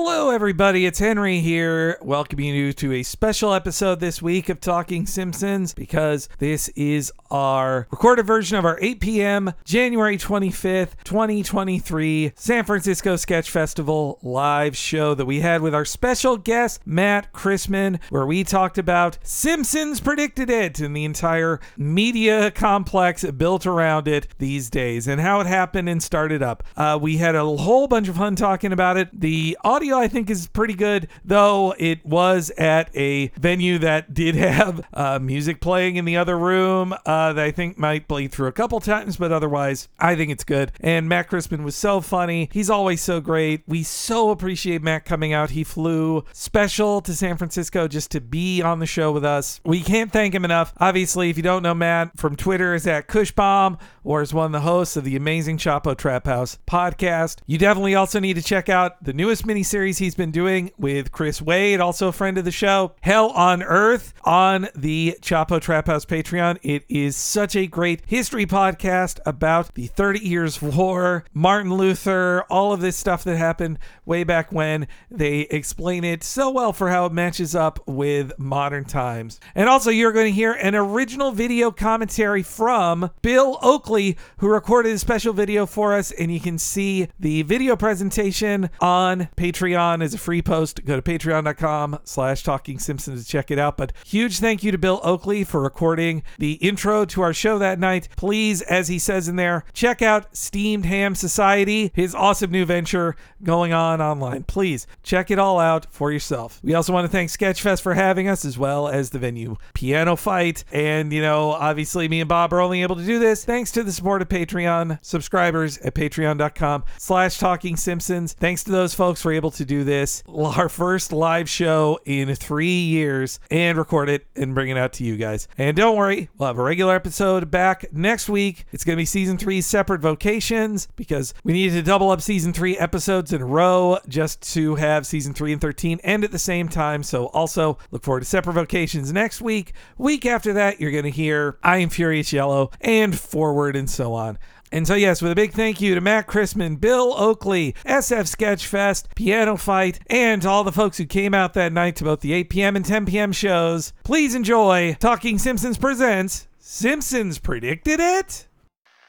Hello, everybody. It's Henry here, welcoming you to a special episode this week of Talking Simpsons because this is our recorded version of our 8 p.m. January 25th, 2023 San Francisco Sketch Festival live show that we had with our special guest, Matt Christman, where we talked about Simpsons Predicted It and the entire media complex built around it these days and how it happened and started up. Uh, we had a whole bunch of fun talking about it. The audio, I think, is pretty good, though it was at a venue that did have uh, music playing in the other room uh, that I think might bleed through a couple times, but otherwise, I think it's good. And Matt Christman was so funny. He's always so great. We so appreciate Matt coming out. He flew special to San Francisco just to be on the show with us. We can't thank him enough. Obviously, if you don't know Matt from Twitter, is at Cushbomb or is one of the hosts of the amazing Chapo Trap House podcast. You definitely also need to check out the newest miniseries he's been doing with Chris Wade, also a friend of the show, Hell on Earth, on the Chapo Trap House Patreon. It is such a great history podcast about the 30 Years' War, Martin Luther, all of this stuff that happened way back when. They explain it so well for how it matches up with modern times. And also, you're going to hear an original video commentary from Bill Oakley, who recorded a special video for us. And you can see the video presentation on Patreon as a free post. Go to patreon.com slash talking Simpsons to check it out. But huge thank you to Bill Oakley for recording the intro to our show that night. Please, as he says in there, check out Steamed Ham Society, his awesome new venture going on online. Please check it all out for yourself. We also want to thank Sketchfest for having us, as well as the venue Piano Fight. And, you know, obviously me and Bob are only able to do this thanks to the support of Patreon subscribers at patreon.com slash talking Simpsons. Thanks to those folks for able to do this. Our first live show in three years and record it and bring it out to you guys. And don't worry, we'll have a regular episode back next week. It's going to be season three separate vocations because we needed to double up season three episodes in a row just to have season three and 13 end at the same time. So also look forward to separate vocations next week. Week after that, you're going to hear I Am Furious Yellow and Forward and so on. And so, yes, with a big thank you to Matt Christman, Bill Oakley, SF Sketchfest, Piano Fight, and all the folks who came out that night to both the 8 p.m. and 10 p.m. shows. Please enjoy Talking Simpsons Presents Simpsons Predicted It?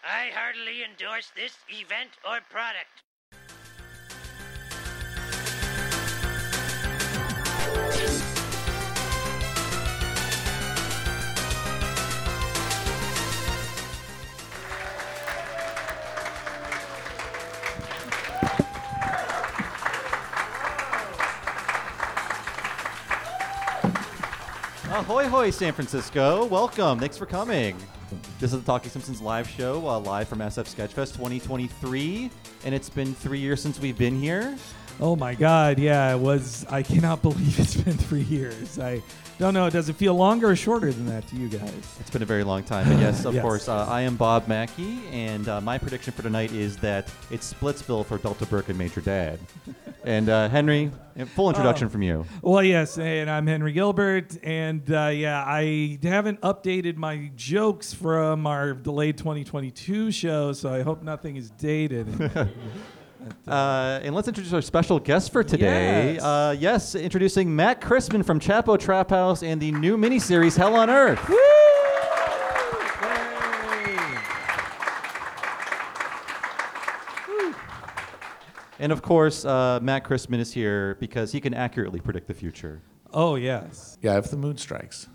I heartily endorse this event or product. Ahoy, hoy, San Francisco. Welcome. Thanks for coming. This is the Talking Simpsons live show, uh, live from SF Sketchfest 2023. And it's been three years since we've been here. Oh my God, yeah, it was. I cannot believe it's been three years. I don't know. Does it feel longer or shorter than that to you guys? It's been a very long time. But yes, of Yes. course, uh, I am Bob Mackey. And uh, my prediction for tonight is that it's Splitsville for Delta Burke and Major Dad. and uh, Henry, full introduction Oh. from you. Well, yes, and I'm Henry Gilbert, and uh, yeah, I haven't updated my jokes from our delayed 2022 show, so I hope nothing is dated. Uh, and let's introduce our special guest for today. Yes. Uh, yes, introducing Matt Christman from Chapo Trap House and the new miniseries Hell on Earth. And of course, uh, Matt Christman is here because he can accurately predict the future. oh yes, Yeah, if the moon strikes.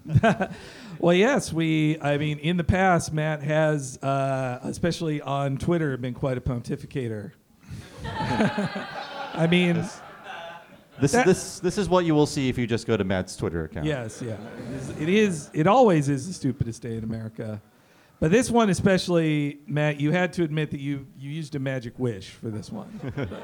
well yes, we. I mean, in the past, Matt has, uh, especially on Twitter, been quite a pontificator. I mean, This, That- this, this is what you will see if you just go to Matt's Twitter account. Yes, yeah. It is, it is. It always is the stupidest day in America. But this one especially, Matt, you had to admit that you you used a magic wish for this one.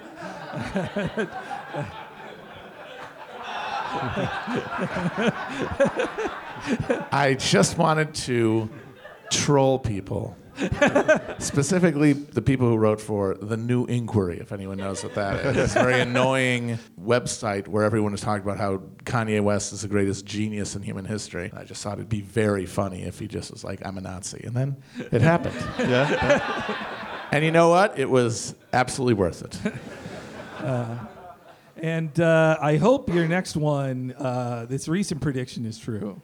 I just wanted to troll people. Specifically, the people who wrote for The New Inquiry, if anyone knows what that is. It's a very annoying website where everyone is talking about how Kanye West is the greatest genius in human history. I just thought it'd be very funny if he just was like, I'm a Nazi. And then it happened. Yeah? And you know what? It was absolutely worth it. And uh, I hope your next one, uh, this recent prediction, is true.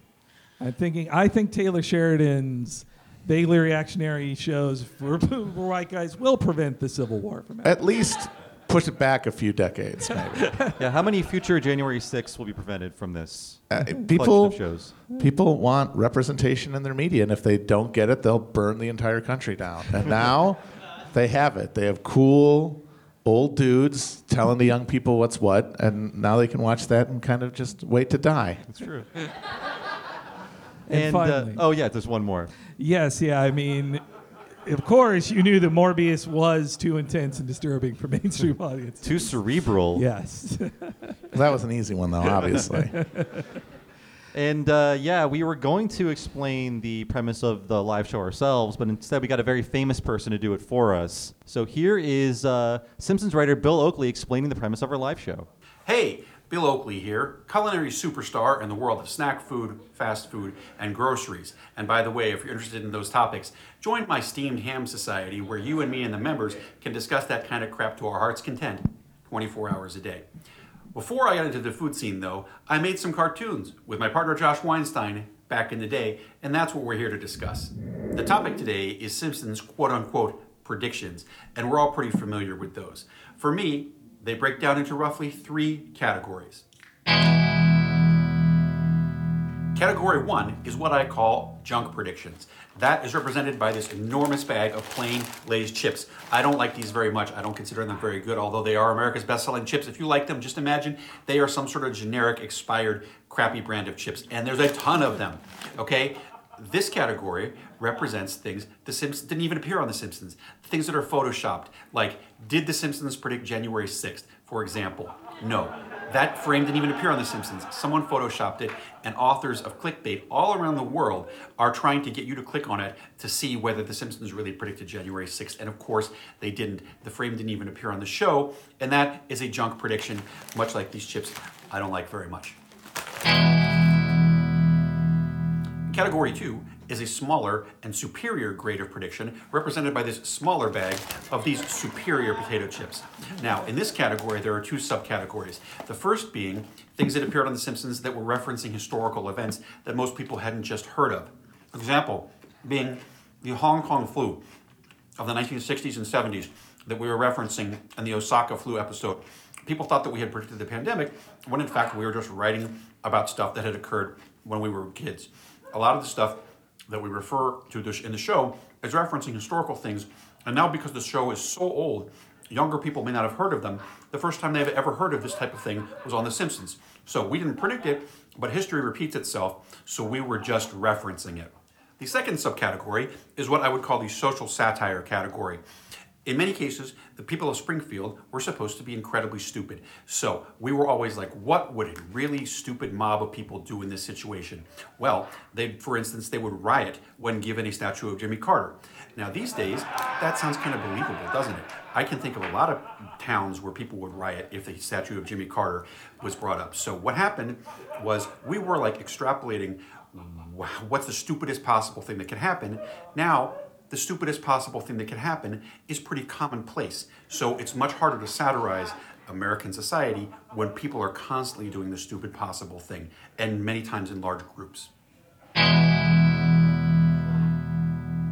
I'm thinking. I think Taylor Sheridan's vaguely reactionary shows for, for white guys will prevent the Civil War from happening. At least push it back a few decades, maybe. Yeah, how many future January 6th will be prevented from this Uh, people, of shows? people want representation in their media, and if they don't get it, they'll burn the entire country down. And now they have it. They have cool old dudes telling the young people what's what, and now they can watch that and kind of just wait to die. It's true. And uh, finally- oh yeah, there's one more. Yes, yeah. I mean, of course, you knew that Morbius was too intense and disturbing for mainstream audiences. Too cerebral. Yes. That was an easy one, though, obviously. And uh, yeah, we were going to explain the premise of the live show ourselves, but instead we got a very famous person to do it for us. So here is uh, Simpsons writer Bill Oakley explaining the premise of our live show. Hey, Bill Oakley here, culinary superstar in the world of snack food, fast food, and groceries. And by the way, if you're interested in those topics, join my Steamed Ham Society where you and me and the members can discuss that kind of crap to our heart's content 24 hours a day. Before I got into the food scene, though, I made some cartoons with my partner Josh Weinstein back in the day, and that's what we're here to discuss. The topic today is Simpsons quote unquote predictions, and we're all pretty familiar with those. For me, they break down into roughly three categories. Category one is what I call junk predictions. That is represented by this enormous bag of plain Lay's chips. I don't like these very much. I don't consider them very good, although they are America's best selling chips. If you like them, just imagine they are some sort of generic, expired, crappy brand of chips. And there's a ton of them, okay? This category represents things The Simpsons didn't even appear on The Simpsons. Things that are photoshopped, like did The Simpsons predict January 6th, for example? No. That frame didn't even appear on The Simpsons. Someone photoshopped it, and authors of clickbait all around the world are trying to get you to click on it to see whether The Simpsons really predicted January 6th. And of course, they didn't. The frame didn't even appear on the show, and that is a junk prediction, much like these chips I don't like very much. Category two is a smaller and superior grade of prediction, represented by this smaller bag of these superior potato chips. Now, in this category, there are two subcategories. The first being things that appeared on The Simpsons that were referencing historical events that most people hadn't just heard of. Example being the Hong Kong flu of the 1960s and 70s that we were referencing in the Osaka flu episode. People thought that we had predicted the pandemic, when in fact we were just writing about stuff that had occurred when we were kids. A lot of the stuff that we refer to this in the show is referencing historical things, and now because the show is so old, younger people may not have heard of them. The first time they've ever heard of this type of thing was on The Simpsons. So we didn't predict it, but history repeats itself, so we were just referencing it. The second subcategory is what I would call the social satire category. In many cases, the people of Springfield were supposed to be incredibly stupid. So we were always like, what would a really stupid mob of people do in this situation? Well, they, for instance, they would riot when given a statue of Jimmy Carter. Now, these days, that sounds kind of believable, doesn't it? I can think of a lot of towns where people would riot if the statue of Jimmy Carter was brought up. So what happened was we were like extrapolating what's the stupidest possible thing that could happen. Now, the stupidest possible thing that could happen is pretty commonplace. So it's much harder to satirize American society when people are constantly doing the stupid possible thing, and many times in large groups.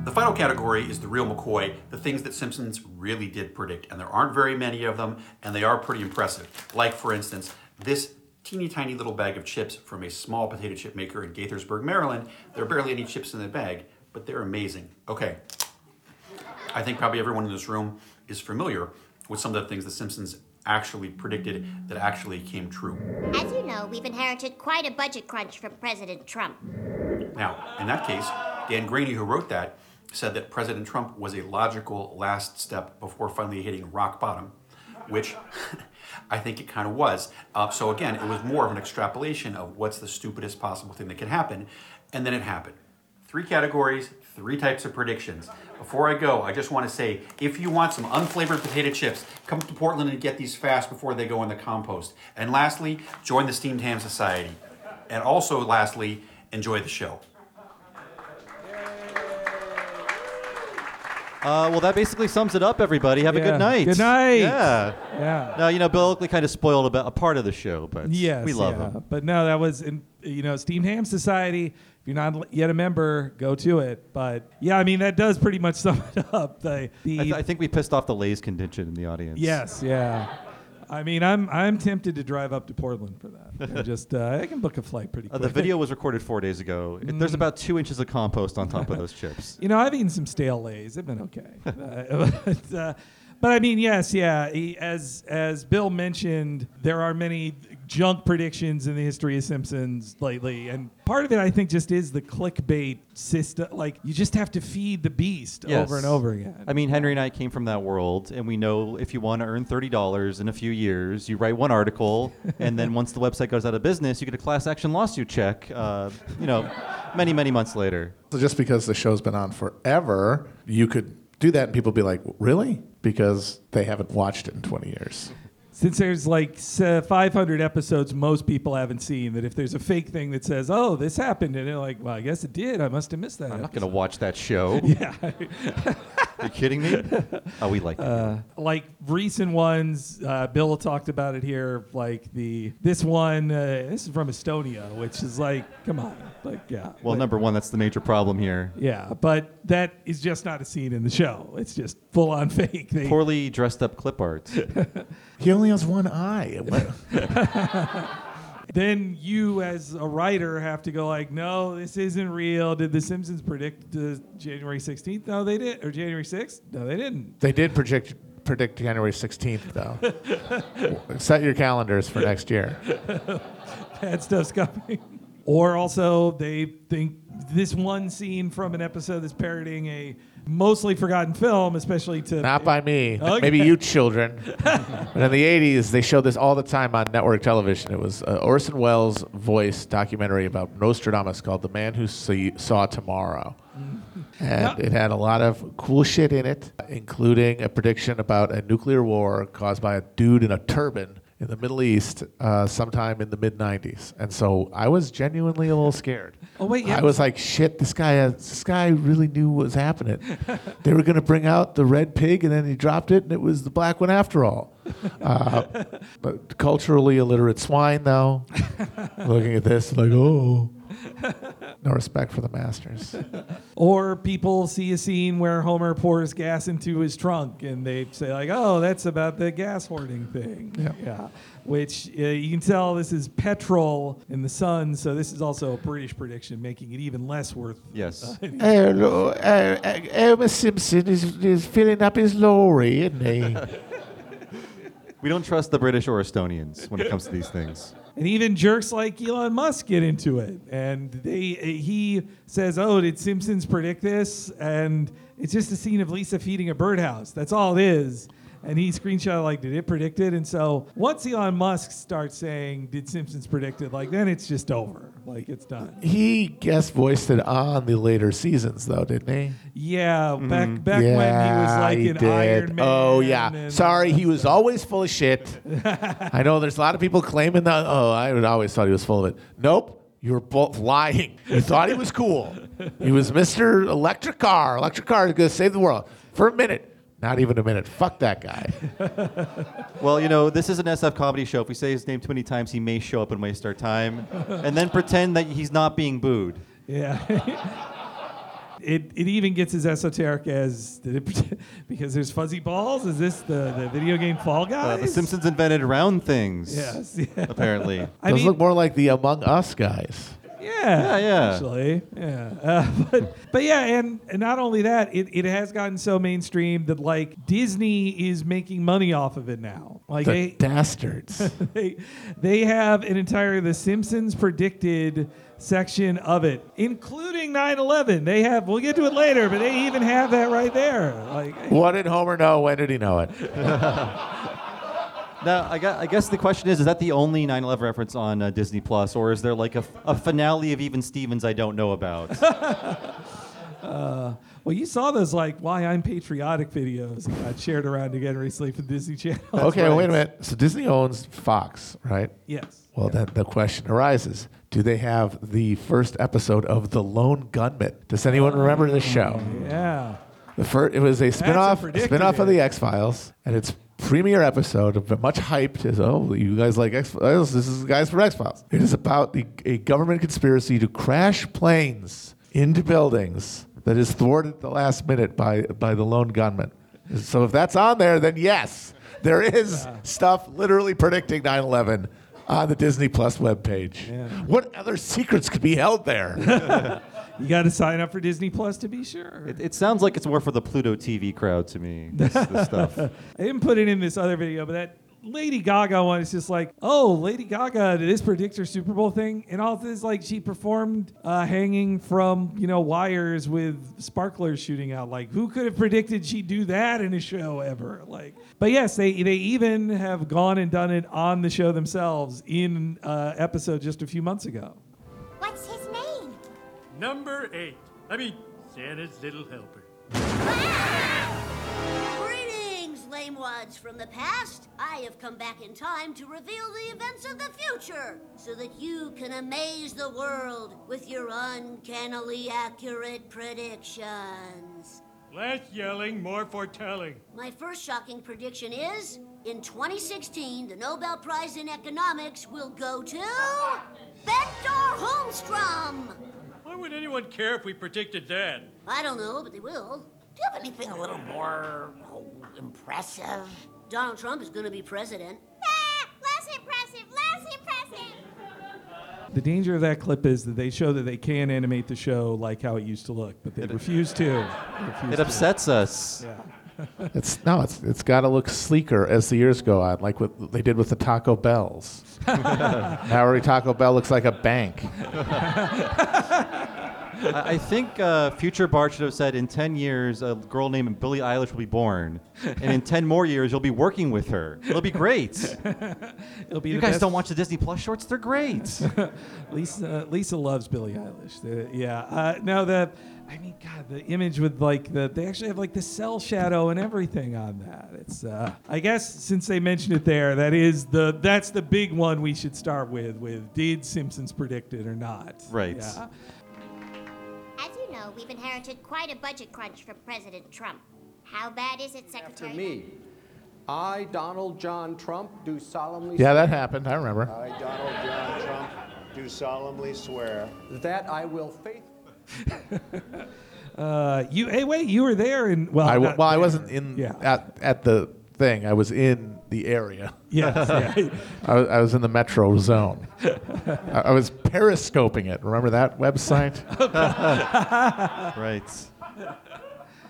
The final category is the real McCoy, the things that Simpsons really did predict. And there aren't very many of them, and they are pretty impressive. Like, for instance, this teeny tiny little bag of chips from a small potato chip maker in Gaithersburg, Maryland. There are barely any chips in the bag, but they're amazing. Okay, I think probably everyone in this room is familiar with some of the things the Simpsons actually predicted that actually came true. As you know, we've inherited quite a budget crunch from President Trump. Now, in that case, Dan Greaney, who wrote that, said that President Trump was a logical last step before finally hitting rock bottom, which I think it kind of was. Uh, so again, it was more of an extrapolation of what's the stupidest possible thing that could happen, and then it happened. Three categories, three types of predictions. Before I go, I just want to say if you want some unflavored potato chips, come to Portland and get these fast before they go in the compost. And lastly, join the Steamed Ham Society. And also, lastly, enjoy the show. Uh, well, that basically sums it up, everybody. Have a Yeah. good night. Good night. Yeah. Yeah. Now, you know, Bill Oakley kind of spoiled about a part of the show, but Yes, we love yeah. him. But no, that was in you know Steamed Ham Society. If you're not yet a member, go to it. But yeah, I mean that does pretty much sum it up. The the I, th- I think we pissed off the Lay's contingent in the audience. yes, yeah. I mean, I'm I'm tempted to drive up to Portland for that. Just uh, I can book a flight pretty Uh, the video was recorded four days ago. It- Mm. There's about two inches of compost on top of those chips. You know, I've eaten some stale lays. They've been okay. Uh, but, uh, but I mean, yes, yeah. As as Bill mentioned, there are many junk predictions in the history of Simpsons lately, and part of it, I think, just is the clickbait system. Like you just have to feed the beast Yes. over and over again. I mean, Henry and I came from that world, and we know if you want to earn thirty dollars in a few years, you write one article, and then once the website goes out of business, you get a class action lawsuit check. Uh, you know, many many months later. So just because the show's been on forever, you could do that and people be like, really? Because they haven't watched it in 20 years. Since there's like uh, 500 episodes, most people haven't seen that. If there's a fake thing that says, "Oh, this happened," and they're like, "Well, I guess it did. I must have missed that." I'm not going to watch that show. Yeah. Are you kidding me? Oh, we like it. like recent ones, uh, Bill talked about it here. Like the this one, uh, this is from Estonia, which is like, come on, like yeah. Well, But- number one, that's the major problem here. yeah, but that is just not a scene in the show. It's just full on fake. They, Poorly dressed up clip art. He only has one eye. Then you, as a writer, have to go like, no, this isn't real. Did The Simpsons predict uh, January 16th? No, they didn't. Or January 6th? No, they didn't. they did predict predict January 16th, though. Set your calendars for next year. bad stuff's coming. Or also, they think this one scene from an episode that's parodying a mostly forgotten film, especially to Not by me. Okay. Maybe you children. but in the 80s, they showed this all the time on network television. It was uh, Orson Welles' voice documentary about Nostradamus called The Man Who See, Saw Tomorrow. And it had a lot of cool shit in it, including a prediction about a nuclear war caused by a dude in a turban in the Middle East uh, sometime in the mid 90s. And so I was genuinely a little scared. Oh, wait, yeah. I was like, shit, this guy, has, this guy really knew what was happening. they were going to bring out the red pig, and then he dropped it, and it was the black one after all. Uh, but culturally illiterate swine, though, looking at this, like, oh, no respect for the masters. Or people see a scene where Homer pours gas into his trunk and they say, like, oh, that's about the gas hoarding thing. Yeah. Yeah. Which uh, you can tell this is petrol in the sun, so this is also a British prediction, making it even less worth. Yes. Hello, uh, Homer Simpson is, is filling up his lorry, isn't he? We don't trust the British or Estonians when it comes to these things. And even jerks like Elon Musk get into it. And they he says, "Oh, did Simpsons predict this?" And it's just a scene of Lisa feeding a birdhouse. That's all it is. And he screenshot like, "Did it predict it?" And so once Elon Musk starts saying, "Did Simpsons predict it?" Like then it's just over. Like it's done. he guest voiced it on the later seasons, though, didn't he? Yeah, mm-hmm. back back when he was like an. Iron Man. Oh yeah. Sorry, he was always full of shit. I know there's a lot of people claiming that. Oh, I always thought he was full of it. Nope. You were both lying. You thought he was cool. He was Mr. Electric Car. Electric Car is going to save the world for a minute. Not even a minute. Fuck that guy. Well, you know, this is an SF comedy show. If we say his name too many times, he may show up and waste our time, and then pretend that he's not being booed. Yeah. it, it even gets as esoteric as did it because there's fuzzy balls. Is this the, the video game Fall Uh, Guys? the Simpsons invented round things. Yes. Yeah. Apparently. I Those mean, look more like the Among Us guys. Yeah, Yeah, yeah. Actually, yeah. Uh, but but yeah, and, and not only that, it, it has gotten so mainstream that like Disney is making money off of it now. Like The they, dastards. they they have an entire The Simpsons predicted section of it, including 9/11. They have. We'll get to it later, but they even have that right there. Like. what did Homer know? When did he know it? Now, I guess, I guess the question is: Is that the only 9/11 reference on uh, Disney Plus, or is there like a finale of Even Stevens I don't know about? Well, you saw those like "Why I'm Patriotic" videos that got shared around again recently from Disney Channel. okay, wait a minute. So Disney owns Fox, right? Yes. Well, then the question arises: Do they have the first episode of The Lone Gunmen? Does anyone remember this show? Yeah. The first, it was a spin-off, predicted spin-off of the X Files, and its premiere episode, of much hyped, as oh, you guys like X Files? This is guys from X Files. It is about the, a government conspiracy to crash planes into buildings that is thwarted at the last minute by by the Lone Gunmen. So if that's on there, then yes, there is stuff literally predicting 9/11 on the Disney Plus webpage. What other secrets could be held there? You got to sign up for Disney Plus to be sure. It, it sounds like it's more for the Pluto TV crowd to me. This, this stuff. I didn't put it in this other video, but that Lady Gaga one is just like, oh, Lady Gaga did this predictor Super Bowl thing, and all this like she performed uh, hanging from you know wires with sparklers shooting out. Like, who could have predicted she'd do that in a show ever? Like, but yes, they they even have gone and done it on the show themselves in uh, episode just a few months ago. What's his name? Number eight. I mean, Santa's little helper. Greetings, lame wads from the past. I have come back in time to reveal the events of the future so that you can amaze the world with your uncannily accurate predictions. Less yelling, more foretelling. My first shocking prediction is in 2016, the Nobel Prize in Economics will go to Bengt Holmström. Why would anyone care if we predicted that? I don't know, but they will. Do you have anything a little more oh, impressive? Donald Trump is going to be president. Ah, less impressive, less impressive. The danger of that clip is that they show that they can animate the show like how it used to look, but they refuse to. Refuse It to. upsets us. It's no, it's it's got to look sleeker as the years go on, like what they did with the Taco Bells. now every Taco Bell looks like a bank. I, I think uh, future Bart should have said in 10 years, a girl named Billie Eilish will be born. And in 10 more years, you'll be working with her. It'll be great. It'll be you guys best- don't watch the Disney Plus shorts? They're great. Lisa Lisa loves Billie Eilish. The- yeah. Uh, no, the I mean, God, the image with like the they actually have like the cell shadow and everything on that. It's uh, I guess since they mentioned it there, that is the that's the big one we should start with. With did Simpsons predict it or not? Right. Yeah. As you know, we've inherited quite a budget crunch from President Trump. How bad is it, Secretary? After me, I, Donald John Trump, do solemnly Yeah, that happened. I remember. I, Donald John Trump, do solemnly swear that I will faithfully. Uh, you hey wait, you were there and well, I, w- not well, I wasn't in Yeah. at at the thing. I was in the area. Yes. yeah. I was, I was in the metro zone. I, I was periscoping it. Remember that website? right.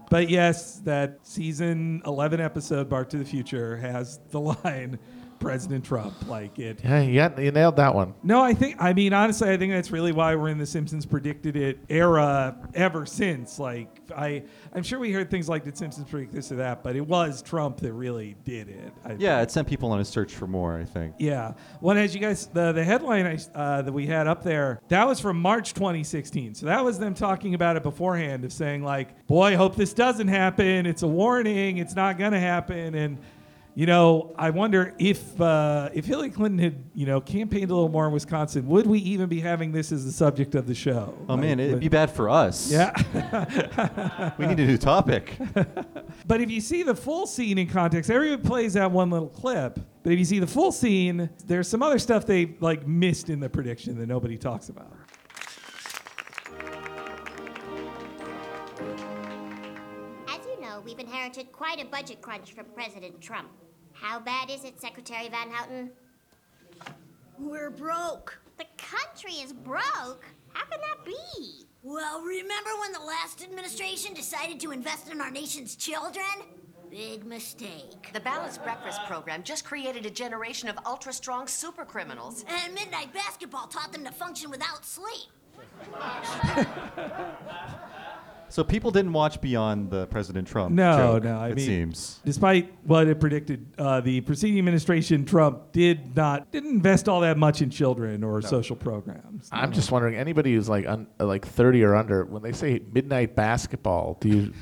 But yes, that season 11 episode, Bart to the Future, has the line President Trump. Like it. yeah, you, got, you nailed that one. No, I think, I mean, honestly, I think that's really why we're in the Simpsons predicted it era ever since. Like, I, I'm sure we heard things like, did Simpsons predict this or that? But it was Trump that really did it. I Yeah, it sent people on a search for more, I think. Yeah. Well, as you guys, the, the headline I, uh, that we had up there, that was from March 2016. So that was them talking about it beforehand of saying, like, boy, hope this doesn't happen. It's a warning. It's not going to happen. And, you know, I wonder if uh, if Hillary Clinton had, you know, campaigned a little more in Wisconsin, would we even be having this as the subject of the show? Oh, man, it'd but- be bad for us. Yeah. We need a new topic. But if you see the full scene in context, everyone plays that one little clip. But if you see the full scene, there's some other stuff they like missed in the prediction that nobody talks about. We've inherited quite a budget crunch from President Trump. How bad is it, Secretary Van Houten? We're broke. The country is broke. How can that be? Well, remember when the last administration decided to invest in our nation's children? Big mistake. The Balanced Breakfast program just created a generation of ultra strong super criminals. And midnight basketball taught them to function without sleep. So people didn't watch beyond the President Trump. No, joke, no. I it mean, seems. despite what it predicted, uh, the preceding administration, Trump did not didn't invest all that much in children or social programs. I'm just wondering, anybody who's like un, like 30 or under, when they say midnight basketball, do you,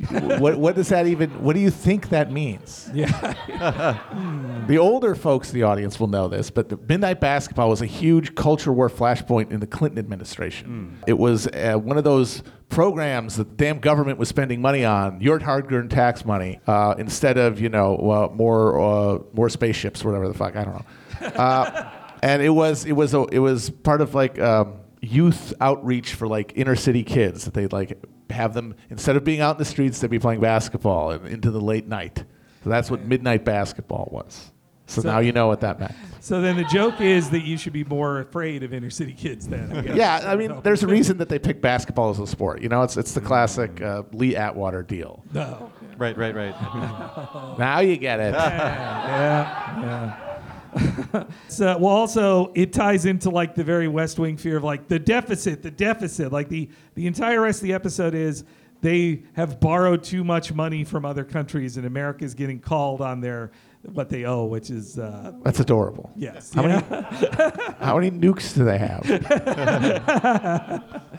what what does that even? What do you think that means? Yeah. The older folks in the audience will know this, but the midnight basketball was a huge culture war flashpoint in the Clinton administration. It was uh, one of those programs that the damn government was spending money on, your hard-earned tax money, uh, instead of you know uh, more uh, more spaceships or whatever the fuck I don't know. Uh, and it was it was a, it was part of like um, youth outreach for like inner city kids that they'd like have them instead of being out in the streets, they'd be playing basketball and into the late night. So that's what midnight basketball was. So, So- now you know what that meant. So then the joke is that you should be more afraid of inner city kids then. I guess. Yeah, I mean, there's a reason that they pick basketball as a sport. You know, it's it's the classic uh, Lee Atwater deal. No. Right, right, right. Now you get it. yeah, yeah. so, well, also it ties into like the very West Wing fear of like the deficit, the deficit. Like the the entire rest of the episode is they have borrowed too much money from other countries, and America's getting called on their what they owe, which is uh, That's adorable. yes. How yeah. many how many nukes do they have?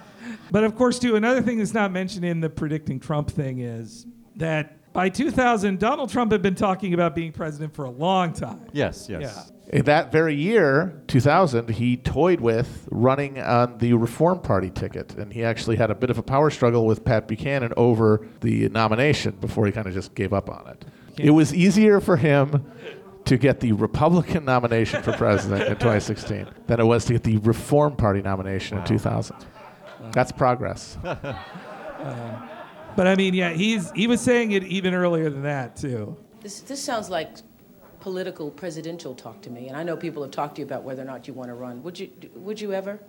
But of course, too, another thing that's not mentioned in the predicting Trump thing is that by 2000, Donald Trump had been talking about being president for a long time. Yes, yes. Yeah. In that very year, 2000, he toyed with running on the Reform Party ticket, and he actually had a bit of a power struggle with Pat Buchanan over the nomination before he kind of just gave up on it. It was easier for him to get the Republican nomination for president in 2016 than it was to get the Reform Party nomination in 2000. That's progress. Uh, But I mean, yeah, he's he was saying it even earlier than that too. This, this sounds like political presidential talk to me, and I know people have talked to you about whether or not you want to run. Would you, would you ever?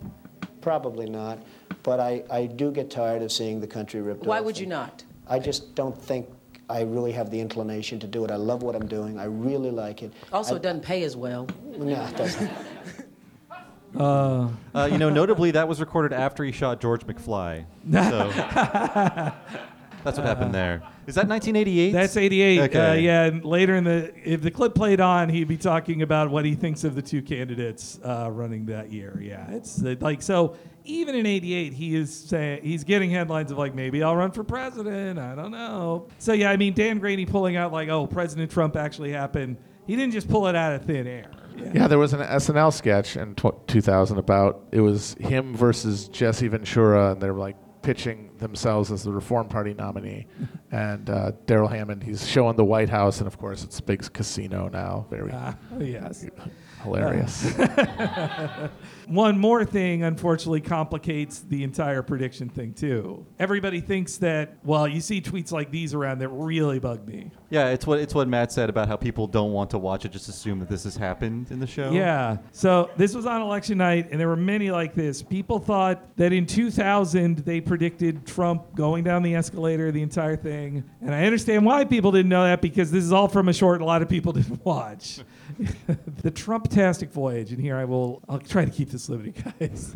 Probably not, but I, I do get tired of seeing the country ripped off. Why would you not? I just don't think I really have the inclination to do it. I love what I'm doing. I really like it. Also, I, it doesn't pay as well. No, it doesn't. Uh, you know, notably, that was recorded after he shot George McFly. So that's what happened there. Is that 1988? That's 88. Okay. Uh, yeah, and later in the if the clip played on, he'd be talking about what he thinks of the two candidates uh, running that year. Yeah, it's uh, like so. Even in '88, he is saying he's getting headlines of like maybe I'll run for president. I don't know. So yeah, I mean Dan Greaney pulling out like oh President Trump actually happened. He didn't just pull it out of thin air. Yeah. Yeah, there was an SNL sketch in tw- 2000 about it was him versus Jesse Ventura, and they're like pitching themselves as the Reform Party nominee. and uh, Darrell Hammond, he's showing the White House, and of course it's big casino now. Very Ah, yes. hilarious. One more thing, unfortunately, complicates the entire prediction thing too. Everybody thinks that. Well, you see tweets like these around that really bug me. yeah, it's what it's what Matt said about how people don't want to watch it, just assume that this has happened in the show. Yeah. So this was on election night, and there were many like this. People thought that in 2000 they predicted Trump going down the escalator, the entire thing. And I understand why people didn't know that because this is all from a short a lot of people didn't watch. the Trump-tastic voyage, and here I will. I'll try to keep this limited, guys.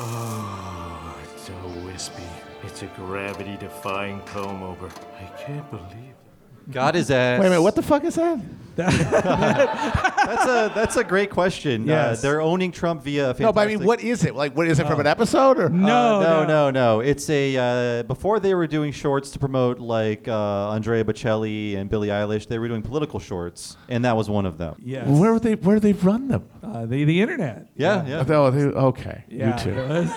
Oh, it's so wispy. It's a gravity defying comb over. I can't believe it. Got is ass. Wait a minute, what the fuck is that? That's a that's a great question. Yes. Uh, they're owning Trump via. A No, but I mean, what is it? Like, what is it from an episode or? Uh, no, no, no, It's a uh, before they were doing shorts to promote like uh, Andrea Bocelli and Billie Eilish. They were doing political shorts, and that was one of them. Yes. Where would they? Where do they run them? Uh, the the internet. Yeah, yeah. Oh, they- okay, Yeah, you too. was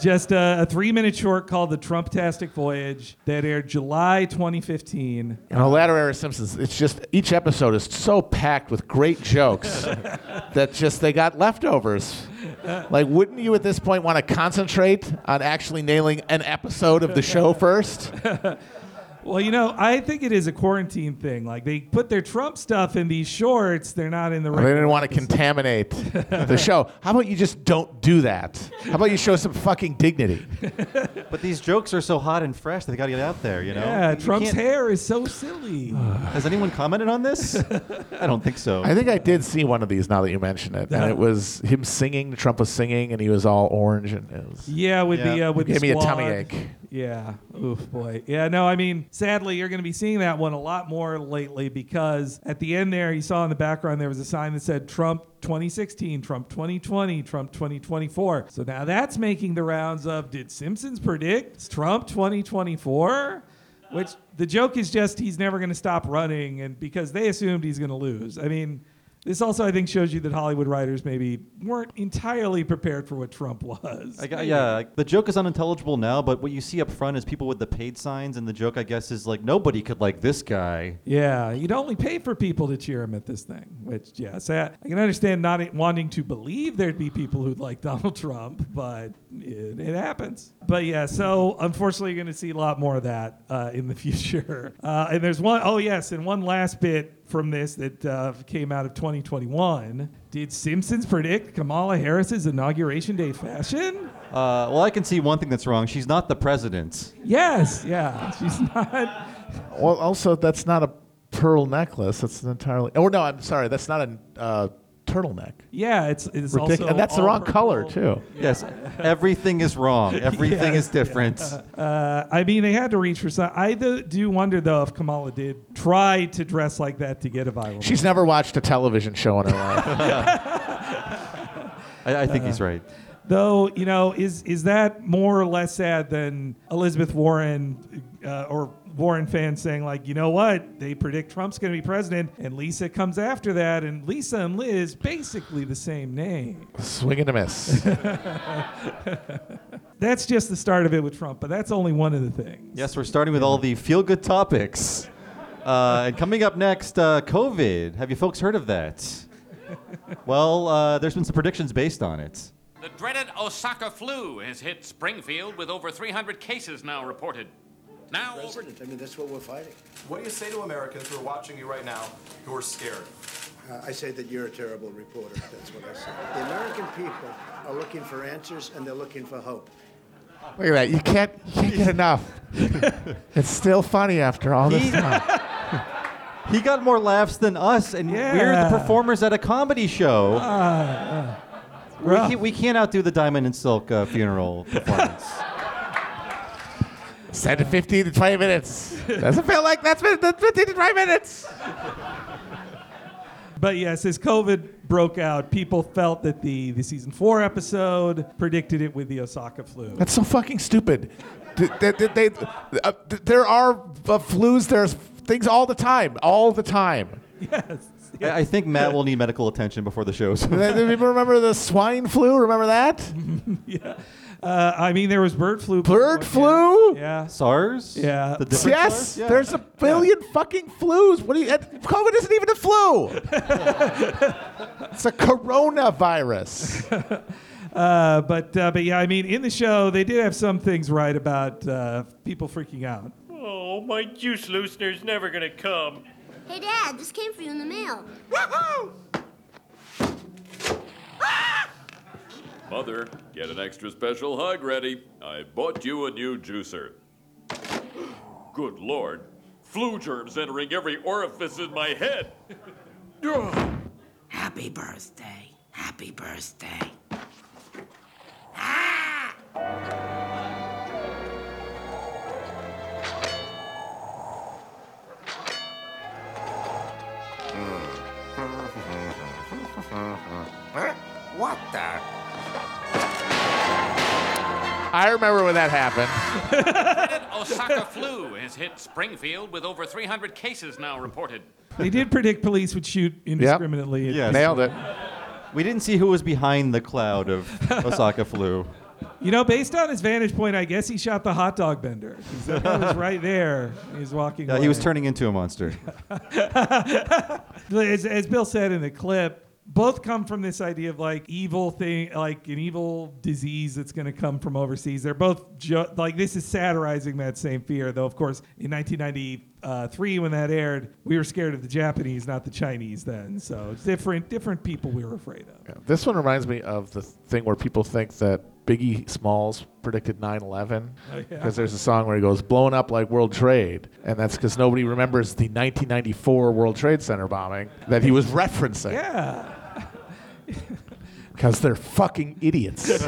just a, a three-minute short called "The Trump-tastic Voyage" that aired July 2015. You know, latter era Simpsons. It's just each episode is so packed with great jokes that just they got leftovers. Like, wouldn't you at this point want to concentrate on actually nailing an episode of the show first? Well, you know, I think it is a quarantine thing. Like they put their Trump stuff in these shorts; they're not in the. They didn't want to contaminate the show. How about you just don't do that? How about you show some fucking dignity? But these jokes are so hot and fresh; that they got to get out there. You know. Yeah, You Trump's can't- hair is so silly. Has anyone commented on this? I don't think so. I think I did see one of these now that you mention it, and it was him singing. Trump was singing, and he was all orange, and it was. Yeah, with the uh, with Gave the me a tummy ache. Yeah. Oof, boy. Yeah. No, I mean, sadly, you're going to be seeing that one a lot more lately because at the end there, you saw in the background there was a sign that said Trump 2016, Trump 2020, Trump 2024. So now that's making the rounds of did Simpsons predict Trump 2024? Which the joke is just he's never going to stop running, and because they assumed he's going to lose. I mean, this also I think shows you that Hollywood writers maybe weren't entirely prepared for what Trump was. I yeah, like, the joke is unintelligible now, but what you see up front is people with the paid signs, and the joke, I guess, is like nobody could like this guy. Yeah, you'd only pay for people to cheer him at this thing. Which, yeah, so I, I can understand not wanting to believe there'd be people who'd like Donald Trump, but it, it happens. But yeah, so unfortunately, you're going to see a lot more of that uh, in the future. Uh, and there's one, oh yes, and one last bit from this that uh, came out of 2021. Did Simpsons predict Kamala Harris's inauguration day fashion? Uh, well, I can see one thing that's wrong. She's not the president. Yes, yeah, she's not. Well, also that's not a pearl necklace. That's an entirely. Oh no, I'm sorry. That's not a uh, turtleneck. Yeah, it's it's Ridic- also and that's the all wrong color purple. too. Yes, everything is wrong. Everything Yes, is different. Uh, I mean, they had to reach for some. I do, do wonder though if Kamala did try to dress like that to get a viral. She's never watched a television show in her life. I, I think Uh, he's right. Though, you know, is is that more or less sad than Elizabeth Warren uh, or Warren fans saying like, you know what, they predict Trump's going to be president, and Lisa comes after that, and Lisa and Liz basically the same name. Swing and a miss. That's just the start of it with Trump, but that's only one of the things. Yes, we're starting with all the feel good topics. Uh, and coming up next, uh, COVID. Have you folks heard of that? well, uh, there's been some predictions based on it. The dreaded Osaka flu has hit Springfield with over 300 cases now reported. Now over. I mean, that's what we're fighting. What do you say to Americans who are watching you right now who are scared? Uh, I say that you're a terrible reporter. That's what I say. The American people are looking for answers and they're looking for hope. Look at that. You can't, you can't get enough. it's still funny after all this time. He got more laughs than us, and we're the performers at a comedy show. Uh, we, can't, we can't outdo the Diamond and Silk uh, funeral performance. Said to 15 to 20 minutes. Doesn't feel like that's been that's 15 to 20 minutes. But yes, as COVID broke out, people felt that the, the season four episode predicted it with the Osaka flu. That's so fucking stupid. Th- th- th- they- uh, there are uh, flus, there's things all the time, all the time. Yes. I, I think Matt will need medical attention before the show's Do people remember the swine flu? Remember that? yeah. Uh, I mean, there was bird flu. Bird flu? Yeah. SARS? Yeah. The different Yes, SARS? Yeah. there's a billion fucking flus. What do you? and COVID isn't even a flu. it's a coronavirus. Uh, but uh, but yeah, I mean, in the show, they did have some things right about uh, people freaking out. Oh, my juice loosener's never gonna come. Hey, Dad, this came for you in the mail. Mother, get an extra special hug ready. I bought you a new juicer. Good lord. Flu germs entering every orifice in my head. Happy birthday. Happy birthday. Ah! What the? I remember when that happened. Osaka flu has hit Springfield with over 300 cases now reported. They did predict police would shoot indiscriminately. at- Yes. Nailed it. We didn't see who was behind the cloud of Osaka flu. You know, based on his vantage point, I guess he shot the hot dog vendor. 'Cause He was right there. He was walking. Yeah, he was turning into a monster. as, as Bill said in the clip, both come from this idea of like evil thing, like an evil disease that's going to come from overseas. They're both jo- like this is satirizing that same fear, though. Of course, in 1993 when that aired, we were scared of the Japanese, not the Chinese. Then, so different, different people we were afraid of. This one reminds me of the thing where people think that Biggie Smalls predicted 9 11. Oh, yeah. Because there's a song where he goes, blowing up like World Trade. And that's because nobody remembers the 1994 World Trade Center bombing that he was referencing. Yeah. Because they're fucking idiots.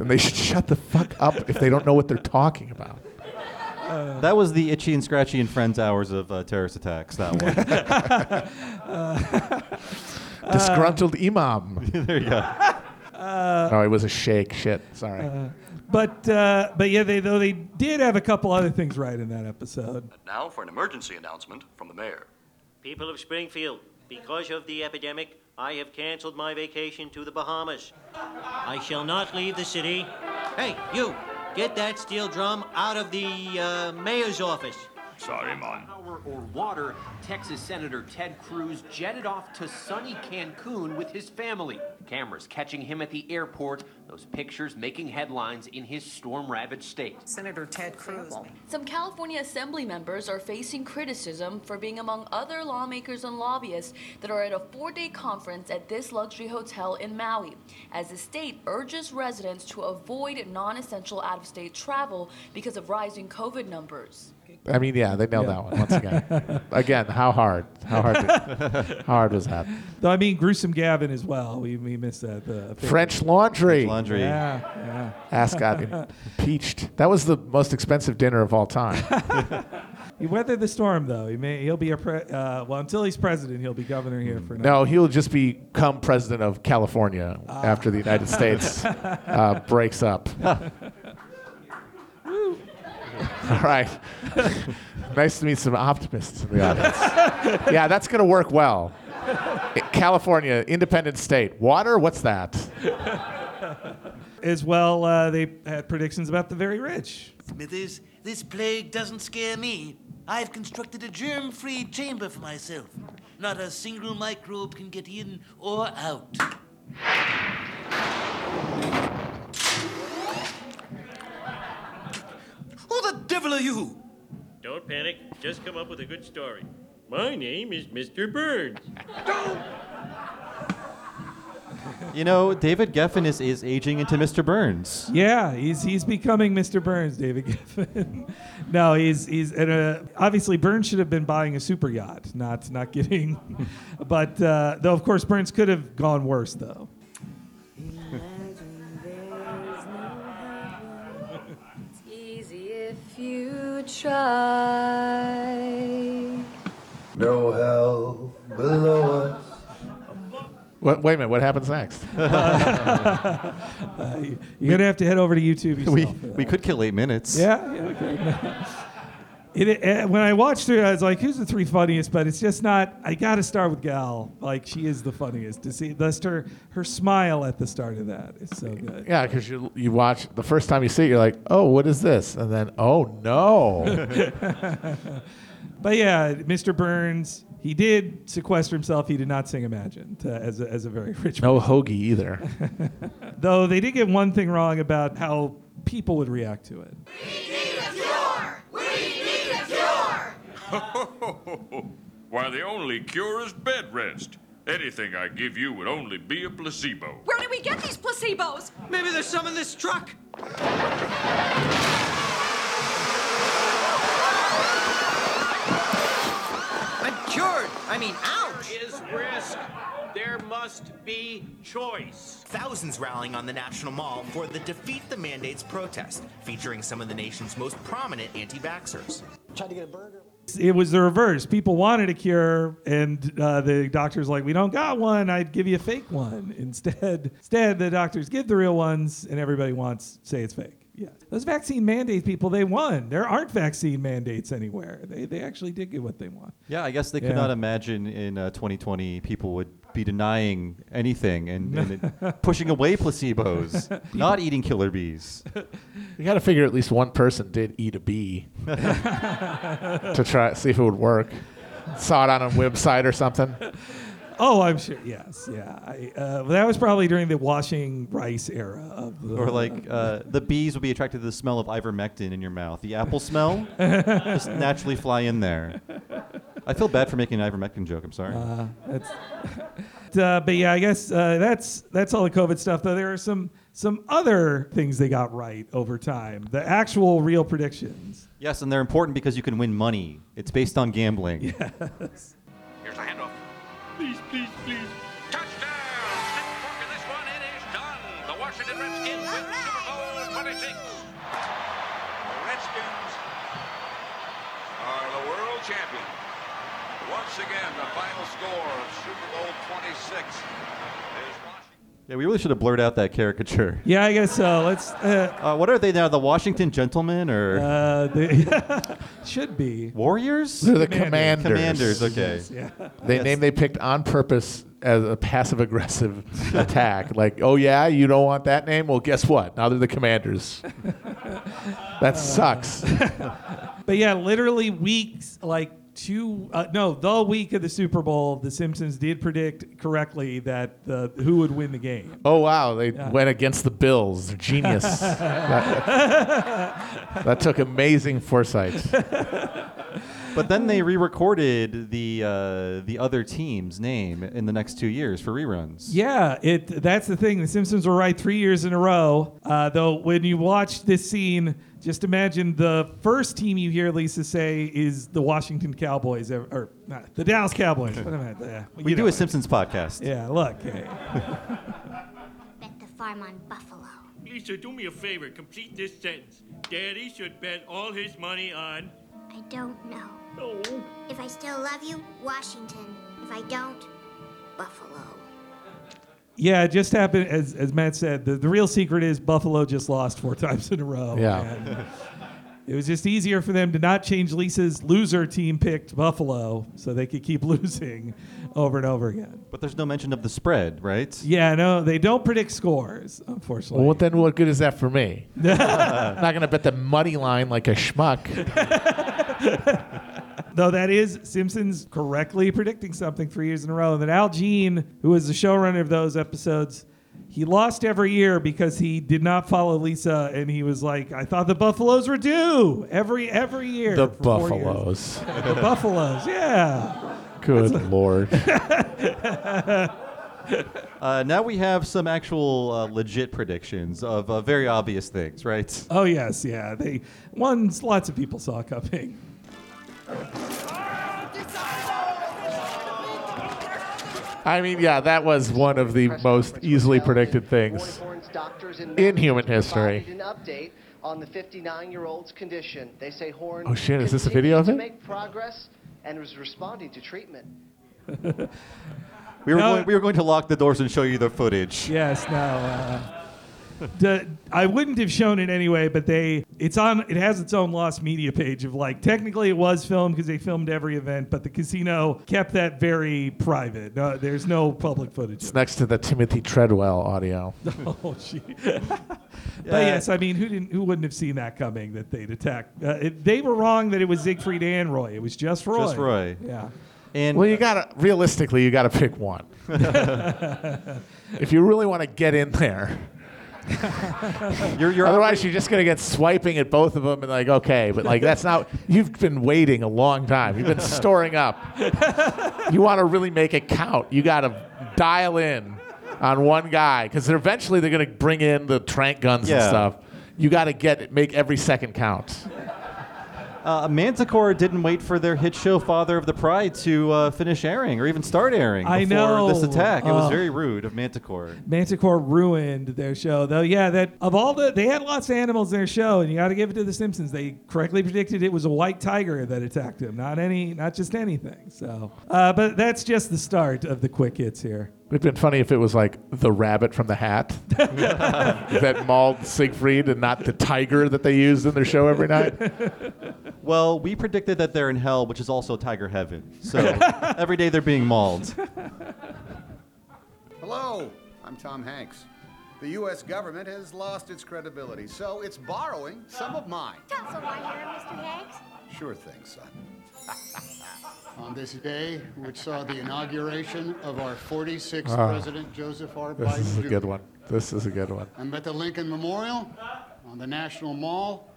and they should shut the fuck up if they don't know what they're talking about. that was the itchy and scratchy and friends hours of uh, terrorist attacks. That one. Disgruntled imam. there you go. Uh, no, it was a sheikh. Shit. Sorry. Uh, but uh, but yeah, they though they did have a couple other things right in that episode. Now for an emergency announcement from the mayor. People of Springfield, because of the epidemic, I have canceled my vacation to the Bahamas. I shall not leave the city. Hey, you, get that steel drum out of the uh, mayor's office. Sorry, Mon. Power or water, Texas Senator Ted Cruz jetted off to sunny Cancun with his family. Cameras catching him at the airport, those pictures making headlines in his storm ravaged state. Senator Ted Cruz. Some California Assembly members are facing criticism for being among other lawmakers and lobbyists that are at a four day conference at this luxury hotel in Maui, as the state urges residents to avoid non essential out of state travel because of rising COVID numbers. I mean, yeah, they nailed Yeah. that one once again. again, how hard? How hard? Did, how hard was that? Though I mean, gruesome Gavin as well. We, we missed that. The French Laundry. French Laundry. Yeah, yeah. Ass got impeached. That was the most expensive dinner of all time. He weathered the storm, though. He may he'll be a pre- uh, well until he's president. He'll be governor here for now. No, he'll just become president of California Ah. after the United States uh, breaks up. All right. nice to meet some optimists in the audience. yeah, that's going to work well. California, independent state. Water? What's that? As well, uh, they had predictions about the very rich. Smithers, this plague doesn't scare me. I've constructed a germ free chamber for myself. Not a single microbe can get in or out. Who the devil are you? Don't panic, just come up with a good story. My name is Mr. Burns. Don't! You know, David Geffen is, is aging into Mr. Burns. Yeah, he's he's becoming Mr. Burns, David Geffen. no, he's he's and uh, obviously Burns should have been buying a super yacht, not not getting. but uh, though of course Burns could have gone worse though. You try. No hell below us. What, wait a minute. What happens next? Uh, you- You're gonna have to head over to YouTube. Yourself We, for that. we could kill eight minutes. Yeah, yeah, okay. It, uh, when I watched her, I was like, "Who's the three funniest?" But it's just not. I got to start with Gal. Like she is the funniest. To see just her her smile at the start of that is so good. Yeah, because you you watch the first time you see it, you're like, oh, what is this? And then, oh no. but yeah, Mr. Burns, he did sequester himself. He did not sing Imagine to, as a, as a very rich. no person. hoagie either. Though they did get one thing wrong about how people would react to it. Why, the only cure is bed rest. Anything I give you would only be a placebo. Where did we get these placebos? Maybe there's some in this truck. I'm cured. I mean, ouch. is risk. There must be choice. Thousands rallying on the National Mall for the Defeat the Mandates protest, featuring some of the nation's most prominent anti vaxxers. Tried to get a burger. It was the reverse. People wanted a cure, and uh, the doctor's like, "We don't got one. I'd give you a fake one instead." Instead, the doctors give the real ones, and everybody wants say it's fake. Yeah, those vaccine mandate people, they won. There aren't vaccine mandates anywhere. They they actually did get what they want. Yeah, I guess they could Yeah. not imagine in uh, 2020 people would be denying anything and, and pushing away placebos, not eating killer bees. You got to figure at least one person did eat a bee to try see if it would work. Saw it on a website or something. Oh, I'm sure. Yes, yeah. I, uh, that was probably during the washing rice era of the. Or like uh, the bees would be attracted to the smell of ivermectin in your mouth. The apple smell just naturally fly in there. I feel bad for making an ivermectin joke. I'm sorry. Uh, that's, uh, but yeah, I guess uh, that's that's all the COVID stuff. Though there are some some other things they got right over time. The actual real predictions. yes, and they're important because you can win money. It's based on gambling. Yes. Please, please, please. Touchdown! Snip fork this one. It is done. The Washington Redskins win Super Bowl 26. The Redskins are the world champion. Once again, the final score of Super Bowl 26 is Yeah, we really should have blurred out that caricature. Yeah, I guess so. Let's. Uh, Uh, what are they now? The Washington Gentlemen or uh, they should be. Warriors? They're the Commanders. commanders. Commanders, okay. Yeah. They name they picked on purpose as a passive aggressive attack. Like, oh yeah, you don't want that name? Well, guess what? Now they're the commanders. that sucks. But yeah, literally weeks like two. Uh, no, the week of the Super Bowl, the Simpsons did predict correctly that the who would win the game. Oh wow, they Yeah. went against the Bills. They're genius. that, that took amazing foresight. But then they re-recorded the uh, the other team's name in the next two years for reruns. Yeah, it. That's the thing. The Simpsons were right three years in a row. Uh, though, when you watch this scene, just imagine the first team you hear Lisa say is the Washington Cowboys, or, or not the Dallas Cowboys. what am I? Yeah, We do know. a Simpsons podcast. Yeah, look. hey. Bet the farm on Buffalo. Lisa, do me a favor. Complete this sentence. Daddy should bet all his money on. I don't know. If I still love you, Washington. If I don't, Buffalo. Yeah, it just happened as as Matt said. The, the real secret is Buffalo just lost four times in a row. Yeah. It was just easier for them to not change Lisa's loser team picked Buffalo so they could keep losing over and over again. But there's no mention of the spread, right? Yeah, no, they don't predict scores, unfortunately. Well, then what good is that for me? I'm not gonna bet the money line like a schmuck. Though that is Simpsons correctly predicting something three years in a row. And then Al Jean, who was the showrunner of those episodes, he lost every year because he did not follow Lisa, and he was like, "I thought the Buffaloes were due every every year." The for four years." Buffaloes. the Buffaloes, yeah. Good lord. Uh, now we have some actual uh, legit predictions of uh, very obvious things, right? Oh yes, yeah. They ones lots of people saw coming. I mean, yeah, that was one of the most easily predicted things in human history. An update on the 59-year-old's condition. They say Horn. Oh, shit, is this a video of continued it? Make progress and was responding to treatment. We were No. going, we were going to lock the doors and show you the footage. Yes, no. Uh, the, I wouldn't have shown it anyway, but they it's on. It has its own lost media page of like technically it was filmed because they filmed every event, but the casino kept that very private. No, there's no public footage. It's next to the Timothy Treadwell audio. Oh, gee. but yes, I mean, who didn't? Who wouldn't have seen that coming? That they'd attack. Uh, it, they were wrong that it was Siegfried and Roy. It was just Roy. Just Roy. Yeah. And well, you gotta realistically, you gotta pick one. if you really want to get in there. you're, you're Otherwise, you're just gonna get swiping at both of them and like, okay, but like that's not. You've been waiting a long time. You've been storing up. You want to really make it count. You gotta dial in on one guy because eventually they're gonna bring in the trank guns and stuff. You gotta get make every second count. Uh, Manticore didn't wait for their hit show Father of the Pride to uh, finish airing or even start airing I before this attack. It was very rude of Manticore. Manticore ruined their show, though. Yeah, that of all the they had lots of animals in their show, and you got to give it to the Simpsons. They correctly predicted it was a white tiger that attacked him, not any, not just anything. So, uh, but that's just the start of the quick hits here. It'd been funny if it was like the rabbit from the hat that mauled Siegfried and not the tiger that they used in their show every night. Well, we predicted that they're in hell, which is also Tiger Heaven. So every day they're being mauled. Hello, I'm Tom Hanks. The U.S. government has lost its credibility, so it's borrowing some of mine. Tell us why Mr. Hanks. Sure thing, son. On this day, which saw the inauguration of our 46th Ah. President Joseph R. This is Biden a good one. This is a good one. I'm at the Lincoln Memorial on the National Mall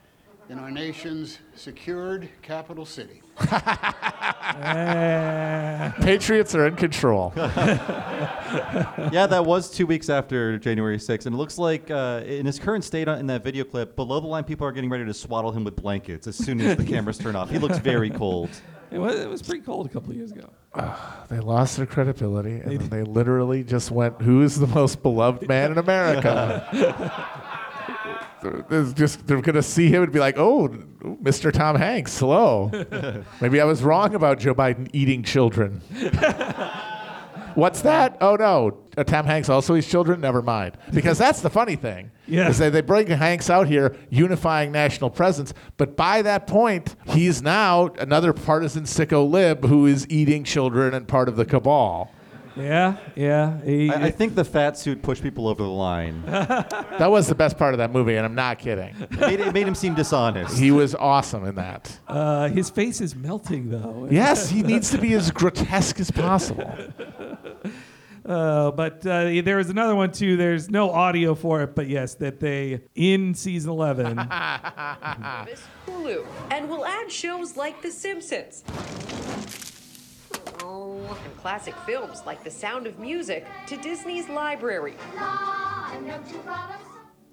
in our nation's secured capital city. Patriots are in control. yeah, that was two weeks after January 6th. And it looks like uh, in his current state on- in that video clip, below the line people are getting ready to swaddle him with blankets as soon as the cameras turn off. He looks very cold. It was, it was pretty cold a couple of years ago. They lost their credibility, and then they literally just went, "Who's the most beloved man in America?" There's just they're gonna see him and be like, "Oh, Mr. Tom Hanks, hello." Maybe I was wrong about Joe Biden eating children. What's that? Oh no, uh, Tom Hanks also eats children. Never mind, because that's the funny thing. Yeah. is that they bring Hanks out here, unifying national presence, but by that point, he's now another partisan sicko lib who is eating children and part of the cabal. Yeah, yeah. He- I, I think the fat suit pushed people over the line. That was the best part of that movie, and I'm not kidding. it, made, it made him seem dishonest. He was awesome in that. uh, his face is melting though. Yes, he needs to be as grotesque as possible. Uh, but uh, there was another one too. There's no audio for it, but yes, that they in season 11. Hulu, and we'll add shows like The Simpsons. Oh, and classic films like The Sound of Music to Disney's library.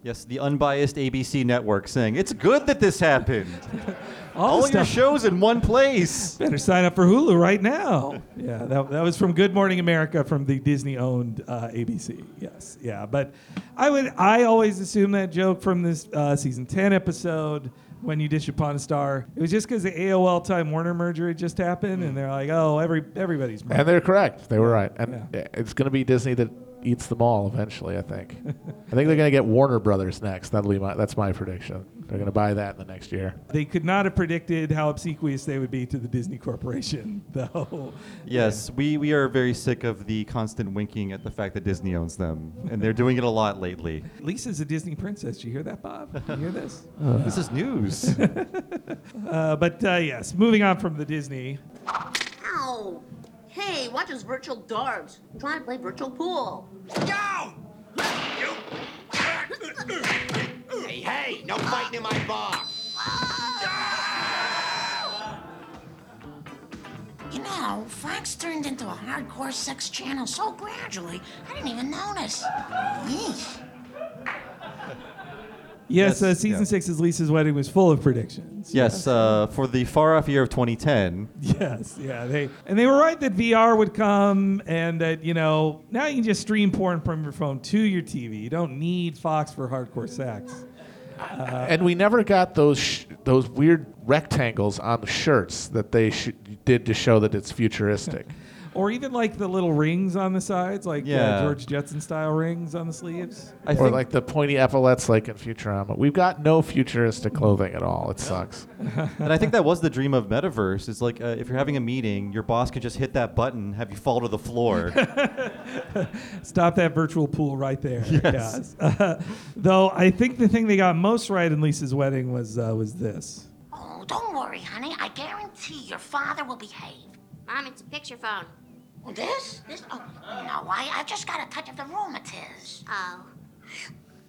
Yes, the unbiased ABC network saying it's good that this happened. All All, the your shows in one place. Better sign up for Hulu right now. Yeah, that, that was from Good Morning America from the Disney-owned uh, ABC. Yes, yeah. But I would I always assume that joke from this uh, season ten episode when you dish upon a star. It was just because the AOL Time Warner merger had just happened, and mm. they're like, oh, every everybody's. And they're correct. They were right. And it's going to be Disney that eats them all eventually, I think. I think they're going to get Warner Brothers next. That'll be my, that's my prediction. They're going to buy that in the next year. They could not have predicted how obsequious they would be to the Disney Corporation, though. Yes, we, we are very sick of the constant winking at the fact that Disney owns them, and they're doing it a lot lately. Lisa's a Disney princess. Did you hear that, Bob? You hear this? This is news. Uh, but uh, yes, moving on from the Disney. Ow! Hey, watch us virtual darts. Try to play virtual pool. Hey, hey, no fighting in my bar. You know, Fox turned into a hardcore sex channel so gradually, I didn't even notice. Yeesh. Yes, Yes, uh, season yeah. six's Lisa's wedding was full of predictions. yes, uh, for the far off year of 2010. Yes, yeah, they and they were right that VR would come, and that you know now you can just stream porn from your phone to your TV. You don't need Fox for hardcore sex. And we never got those sh- those weird rectangles on the shirts that they sh- did to show that it's futuristic. Or even like the little rings on the sides, like uh, George Jetson style rings on the sleeves. or like the pointy epaulets like in Futurama. We've got no futuristic clothing at all. It sucks. and I think that was the dream of Metaverse. Is like uh, if you're having a meeting, your boss can just hit that button, have you fall to the floor. Stop that virtual pool right there. Yes. Uh, though I think the thing they got most right in Lisa's wedding was uh, was this. Oh, don't worry, honey. I guarantee your father will behave. Mom, it's a picture phone. This? This? Oh, no, I, I just got a touch of the rheumatiz. Oh.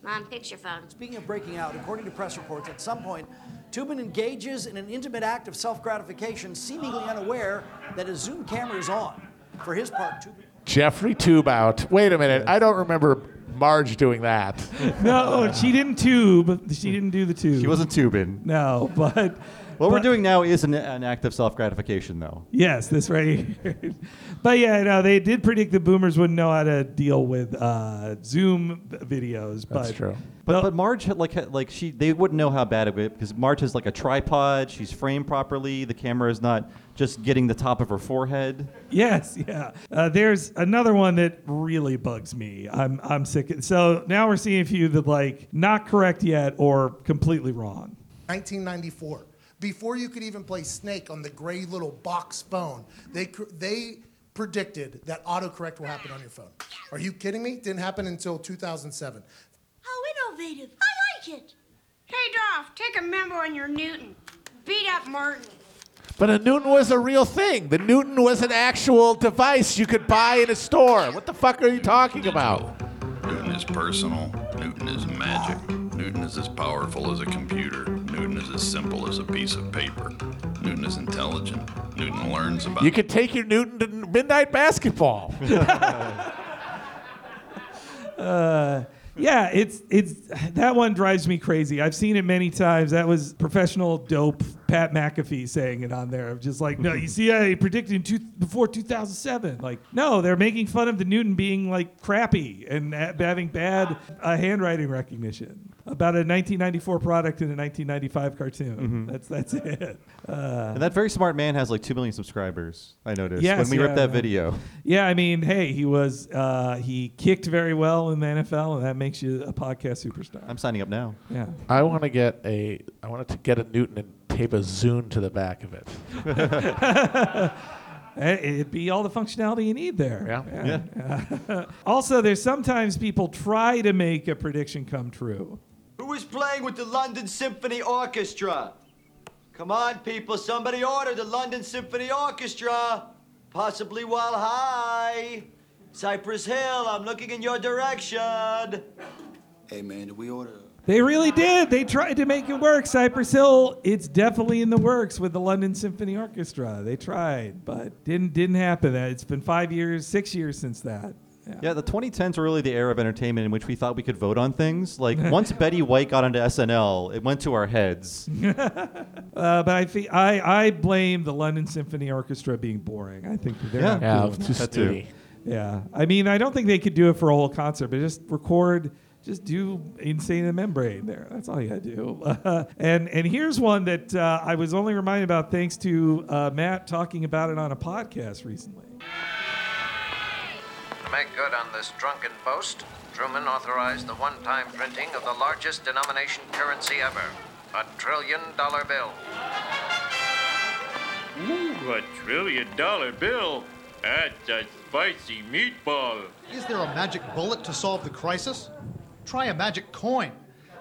Mom, picture phone. Speaking of breaking out, according to press reports, at some point, Toobin engages in an intimate act of self gratification, seemingly unaware that a Zoom camera is on. For his part, Toobin. Jeffrey Tube out. Wait a minute. I don't remember Marge doing that. No, she didn't tube. She didn't do the tube. She wasn't tubing. No, but What we're doing now is an, an act of self gratification, though. Yes, this right here. but yeah, no, they did predict the boomers wouldn't know how to deal with uh, Zoom videos. That's but true. But, but Marge had like had, like she they wouldn't know how bad it would be because Marge has like a tripod. She's framed properly. The camera is not just getting the top of her forehead. Yes, yeah. Uh, there's another one that really bugs me. I'm I'm sick. Of, so now we're seeing a few that like not correct yet or completely wrong. 1994. Before you could even play Snake on the gray little box phone, they they predicted that autocorrect will happen on your phone. Are you kidding me? Didn't happen until 2007. How innovative. I like it. Hey, Dolph, take a memo on your Newton. Beat up Martin. But a Newton was a real thing. The Newton was an actual device you could buy in a store. What the fuck are you talking about? Newton is personal. Newton is magic. Newton is as powerful as a computer. Newton is as simple as a piece of paper. Newton is intelligent. Newton learns about. You could take your Newton to midnight basketball. Uh, yeah, it's it's that one drives me crazy. I've seen it many times. That was professional dope Pat McAfee saying it on there of just like, no, you see, I predicted two, before 2007. Like, no, they're making fun of the Newton being like crappy and ha- having bad uh, handwriting recognition about a 1994 product in a 1995 cartoon. Mhm. That's that's it. Uh, and that very smart man has like two million subscribers. I noticed Yes, when we ripped that video. Yeah, I mean, hey, he was uh, he kicked very well in the NFL, and that makes you a podcast superstar. I'm signing up now. Yeah. I want to get a. I wanted to get a Newton and tape a Zune to the back of it. Eh, It'd be all the functionality you need there. Yeah. Yeah. also, there's sometimes people try to make a prediction come true. Who is playing with the London Symphony Orchestra? Come on, people, somebody order the London Symphony Orchestra. Possibly while high. Cypress Hill, I'm looking in your direction. Hey, man, did we order? They really did. They tried to make it work. Cypress Hill, it's definitely in the works with the London Symphony Orchestra. They tried, but didn't didn't happen. It's been five years, six years since that. Yeah, the 2010s were really the era of entertainment in which we thought we could vote on things. Like once Betty White got onto SNL, it went to our heads. Uh, but I think I, I blame the London Symphony Orchestra being boring. I think they're Yeah. not Yeah, doing too it. That too. Yeah, I mean, I don't think they could do it for a whole concert, but just record, just do "Insane in the Membrane" there. That's all you gotta do. and and here's one that uh, I was only reminded about thanks to uh, Matt talking about it on a podcast recently. To make good on this drunken boast, Truman authorized the one time printing of the largest denomination currency ever a trillion dollar bill. Ooh, a trillion dollar bill. That's a spicy meatball. Is there a magic bullet to solve the crisis? Try a magic coin.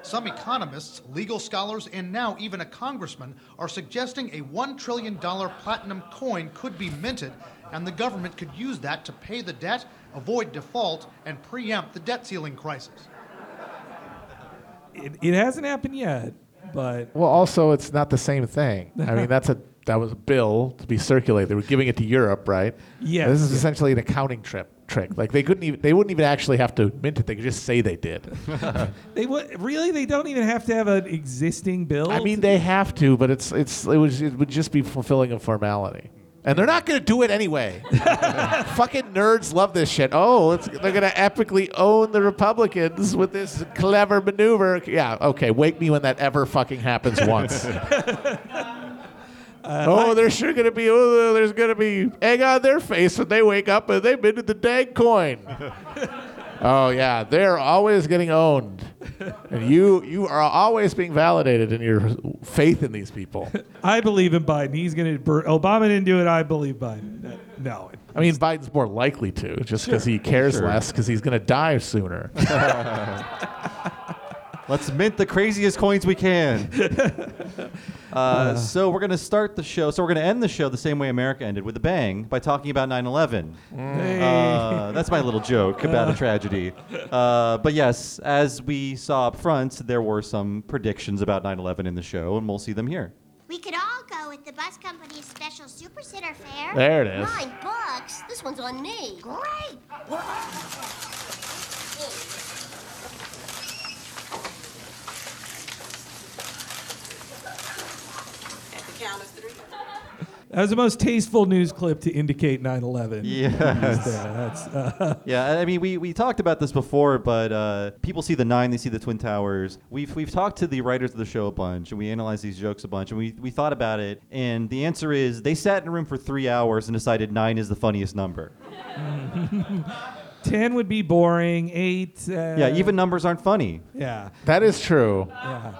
Some economists, legal scholars, and now even a congressman are suggesting a $1 trillion platinum coin could be minted, and the government could use that to pay the debt, avoid default, and preempt the debt ceiling crisis. It, it hasn't happened yet, but Well, also, it's not the same thing. I mean, that's a that was a bill to be circulated. They were giving it to Europe, right? Yes, This is yeah. essentially an accounting trip trick. Like they couldn't even they wouldn't even actually have to mint it. They could just say they did. they would really they don't even have to have an existing bill. I mean, they have to, but it's it's it was it would just be fulfilling a formality. And they're not going to do it anyway. Fucking nerds love this shit. Oh, it's, they're going to epically own the Republicans with this clever maneuver. Yeah, okay. Wake me when that ever fucking happens once. oh, there's sure going to be. Oh, there's going to be egg on their face when they wake up and they've been to the dang coin. oh yeah, they're always getting owned, and you you are always being validated in your faith in these people. I believe in Biden. He's going to. Obama didn't do it. I believe Biden. Uh, No. I mean, Biden's more likely to, just because Sure. he cares Sure. less, because he's going to die sooner. Let's mint the craziest coins we can. Uh, so we're going to start the show. So we're going to end the show the same way America ended, with a bang, by talking about 9/11. Uh, that's my little joke about a tragedy. Uh, but yes, as we saw up front, there were some predictions about 9/11 in the show, and we'll see them here. We could all go with the bus company's special super sitter fare. There it is. Nine bucks. This one's on me. Great. That was the most tasteful news clip to indicate 9/11. Yes. That's, uh, yeah, I mean, we, we talked about this before, but uh, people see the nine, they see the Twin Towers. We've, we've talked to the writers of the show a bunch, and we analyzed these jokes a bunch, and we, we thought about it, and the answer is they sat in a room for three hours and decided nine is the funniest number. Ten would be boring. Eight. Uh, yeah, even numbers aren't funny. Yeah. That is true. Yeah.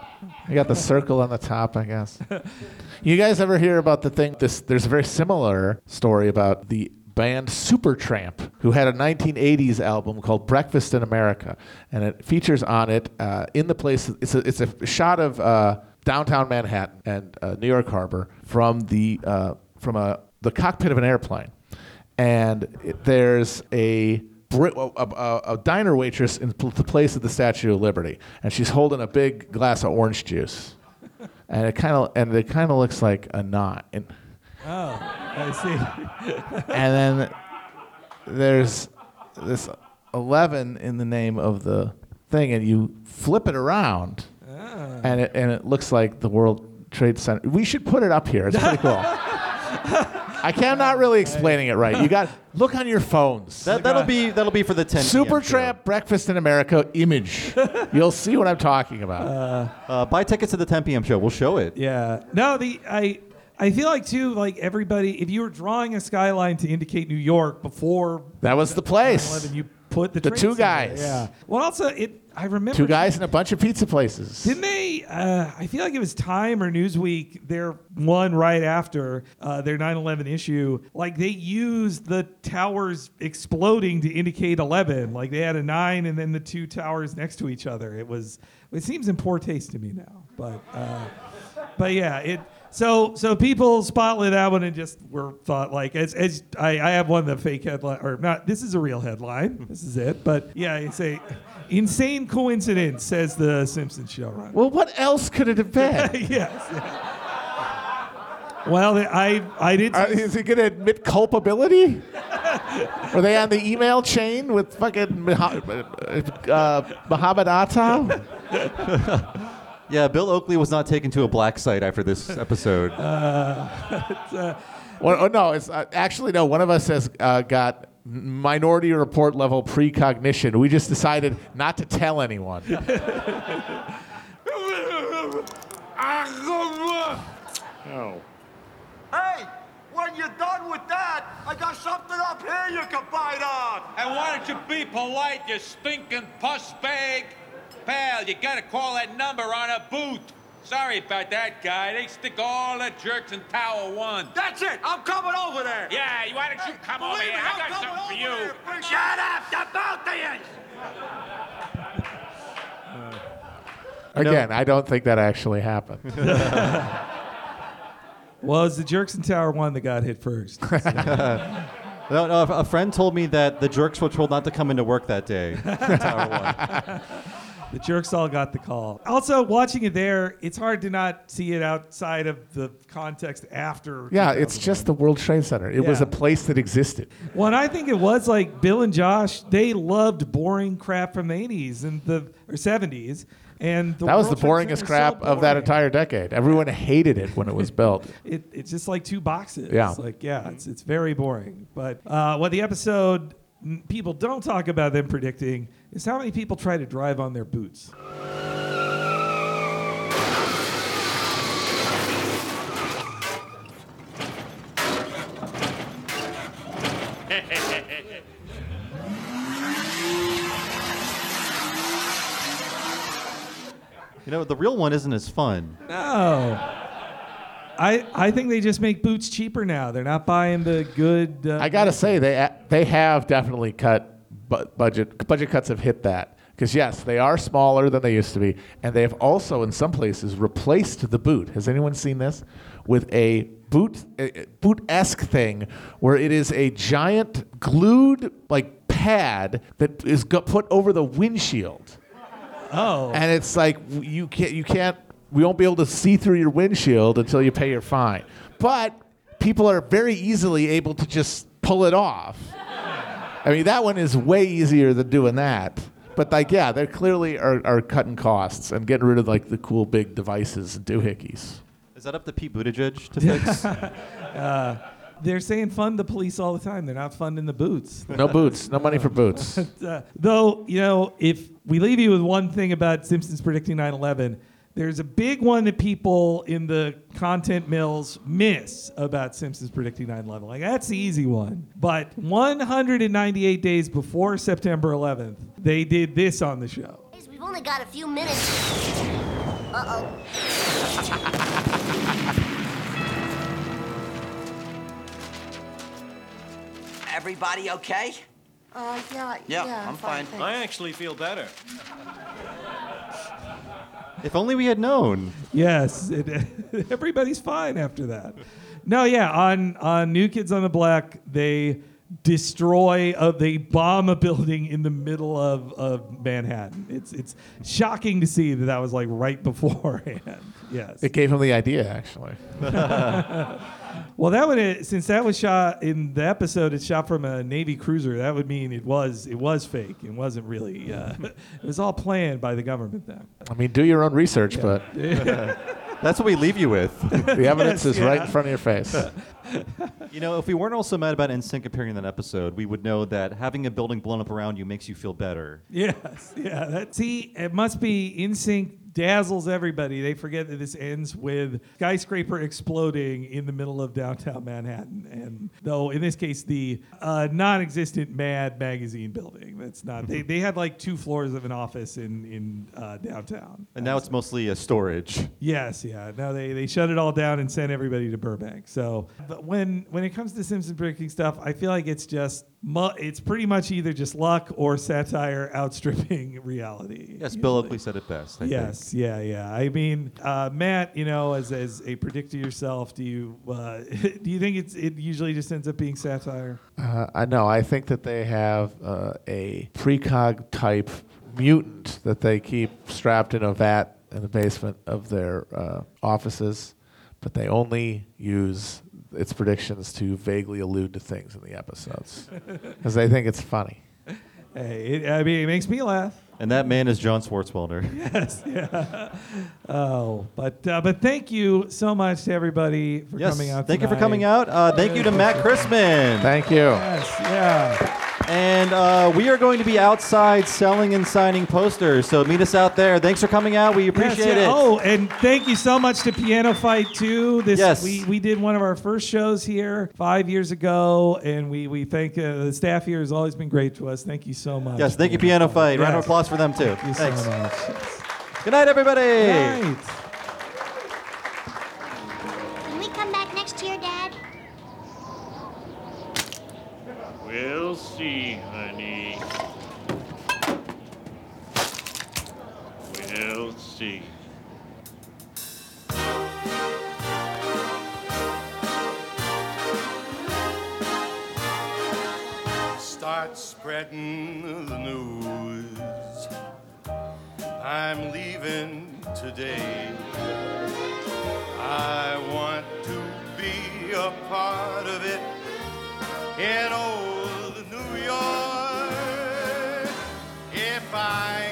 You got the circle on the top, I guess. you guys ever hear about the thing? This there's a very similar story about the band Supertramp, who had a 1980s album called Breakfast in America, and it features on it uh, in the place. It's a it's a shot of uh, downtown Manhattan and uh, New York Harbor from the uh, from a the cockpit of an airplane, and it, there's a A, a, a diner waitress in the place of the Statue of Liberty, and she's holding a big glass of orange juice, and it kind of and it kind of looks like a knot. And, Oh, I see. and then there's this eleven in the name of the thing, and you flip it around, Ah. and it and it looks like the world Trade Center. We should put it up here. It's pretty cool. I can, I'm not really explaining it right. You got look on your phones. That, that'll be that'll be for the 10 Super PM show. Tramp Breakfast in America image. You'll see what I'm talking about. Uh, buy tickets to the 10 p.m. show. We'll show it. Yeah. No, the I I feel like too like everybody if you were drawing a skyline to indicate New York before that was the place. 9/11, you put the The trade two center guys. there. Yeah. Well, also it I remember Two guys and a bunch of pizza places. Didn't they? Uh, I feel like it was Time or Newsweek. Their one right after uh, their 9/11 issue, like they used the towers exploding to indicate 11. Like they had a nine and then the two towers next to each other. It was. It seems in poor taste to me now, but uh, but yeah, it. So so people spotlit that one and just were thought like as as I, I have one the fake headline or not. This is a real headline. This is it. But yeah, it's a insane coincidence, says the Simpsons showrunner. Well, what else could it have been? yes. Well, I I did. Are, is he going to admit culpability? Were they on the email chain with fucking Muha- uh, Muhammad Atta? Yeah, Bill Oakley was not taken to a black site after this episode. Uh, Well, oh, no, it's uh, actually no. One of us has uh, got minority report level precognition. We just decided not to tell anyone. Oh. Hey, when you're done with that, I got something up here you can bite on. And why don't you be polite, you stinking puss bag? Pal, you gotta call that number on a boot. Sorry about that guy. They stick all the jerks in Tower One. That's it. I'm coming over there. Yeah, why don't you come over here? I I'm got something for you. there. Shut up, the both uh, of you. Again, I don't think that actually happened. Well, it's the Jerks in Tower One that got hit first. No, no, a friend told me that the jerks were told not to come into work that day. Tower One. the Jerks all got the call. Also, watching it there, it's hard to not see it outside of the context after. yeah, it's just the World Trade Center. It was a place that existed. Well, and I think it was like Bill and Josh. They loved boring crap from the '80s and the or '70s, and the that was the boringest crap so of that entire decade. Everyone hated it when it was built. It, it's just like two boxes. Yeah. Like, yeah, it's, it's very boring. But uh, what the episode people don't talk about them predicting is how many people try to drive on their boots. You know, the real one isn't as fun. No. I, I think they just make boots cheaper now. They're not buying the good. Uh, I gotta say they they have definitely cut bu- budget budget cuts have hit that because yes they are smaller than they used to be and they have also in some places replaced the boot. Has anyone seen this with a boot boot esque thing where it is a giant glued like pad that is put over the windshield. Oh. And it's like you can't you can't we won't be able to see through your windshield until you pay your fine. But people are very easily able to just pull it off. I mean that one is way easier than doing that. But like yeah, they clearly are, are cutting costs and getting rid of like the cool big devices and doohickeys. Is that up to Pete Buttigieg to fix? uh, they're saying fund the police all the time. They're not funding the boots. No boots, no money for boots. Uh, though, you know, if we leave you with one thing about Simpsons predicting 9 11, there's a big one that people in the content mills miss about Simpsons predicting 9 11. Like, that's the easy one. But 198 days before September 11th, they did this on the show. We've only got a few minutes. Uh oh. Everybody okay? Uh, yeah, Yeah, I'm fine. thanks. I actually feel better. If only we had known. Yes, it, everybody's fine after that. No, yeah, on on New Kids on the Block, they destroy uh, they bomb a building in the middle of, of Manhattan. It's it's shocking to see that that was like right beforehand. Yes. It gave him the idea actually. well, that would uh, since that was shot in the episode, it's shot from a Navy cruiser. That would mean it was it was fake. It wasn't really. Uh, it was all planned by the government then. I mean do your own research, Yeah. but That's what we leave you with. The evidence is right in front of your face. You know, if we weren't also mad about NSYNC appearing in that episode, we would know that having a building blown up around you makes you feel better. Yes, yeah. That see, it must be in sync dazzles everybody. They forget that this ends with skyscraper exploding in the middle of downtown Manhattan, and though in this case the uh, non-existent Mad magazine building. That's not. They, they had like two floors of an office in in uh, downtown. And now it's mostly a storage. Yes, yeah. Now they, they shut it all down and sent everybody to Burbank. So, but when when it comes to Simpson breaking stuff, I feel like it's just it's pretty much either just luck or satire outstripping reality. Yes, Bill Oakley said it best. I yes, yeah, yeah. I mean, uh, Matt, you know, as as a predictor yourself, do you uh, do you think it's it usually just ends up being satire? Uh, I know. I think that they have uh, a precog type mutant that they keep strapped in a vat in the basement of their uh, offices, but they only use its predictions to vaguely allude to things in the episodes because they think it's funny. Hey, it, I mean, it makes me laugh. And that man is John Swartzwelder. Yes, yeah. Oh, but uh, but thank you so much to everybody for Yes, coming out. thank you for coming out. Uh, thank you to Matt Christman. Thank you. Yes, yeah. And uh, we are going to be outside selling and signing posters. So meet us out there. Thanks for coming out. We appreciate Yes, yeah. it. Oh, and thank you so much to PianoFight too. This Yes. we, we did one of our first shows here five years ago, and we we thank uh, the staff here has always been great to us. Thank you so much. Yes, thank you, PianoFight. Round of applause for them too. Thank you Thanks. so much. Good night, everybody. Good night. See, honey. We'll see. Start spreading the news. I'm leaving today. I want to be a part of it in a joy if I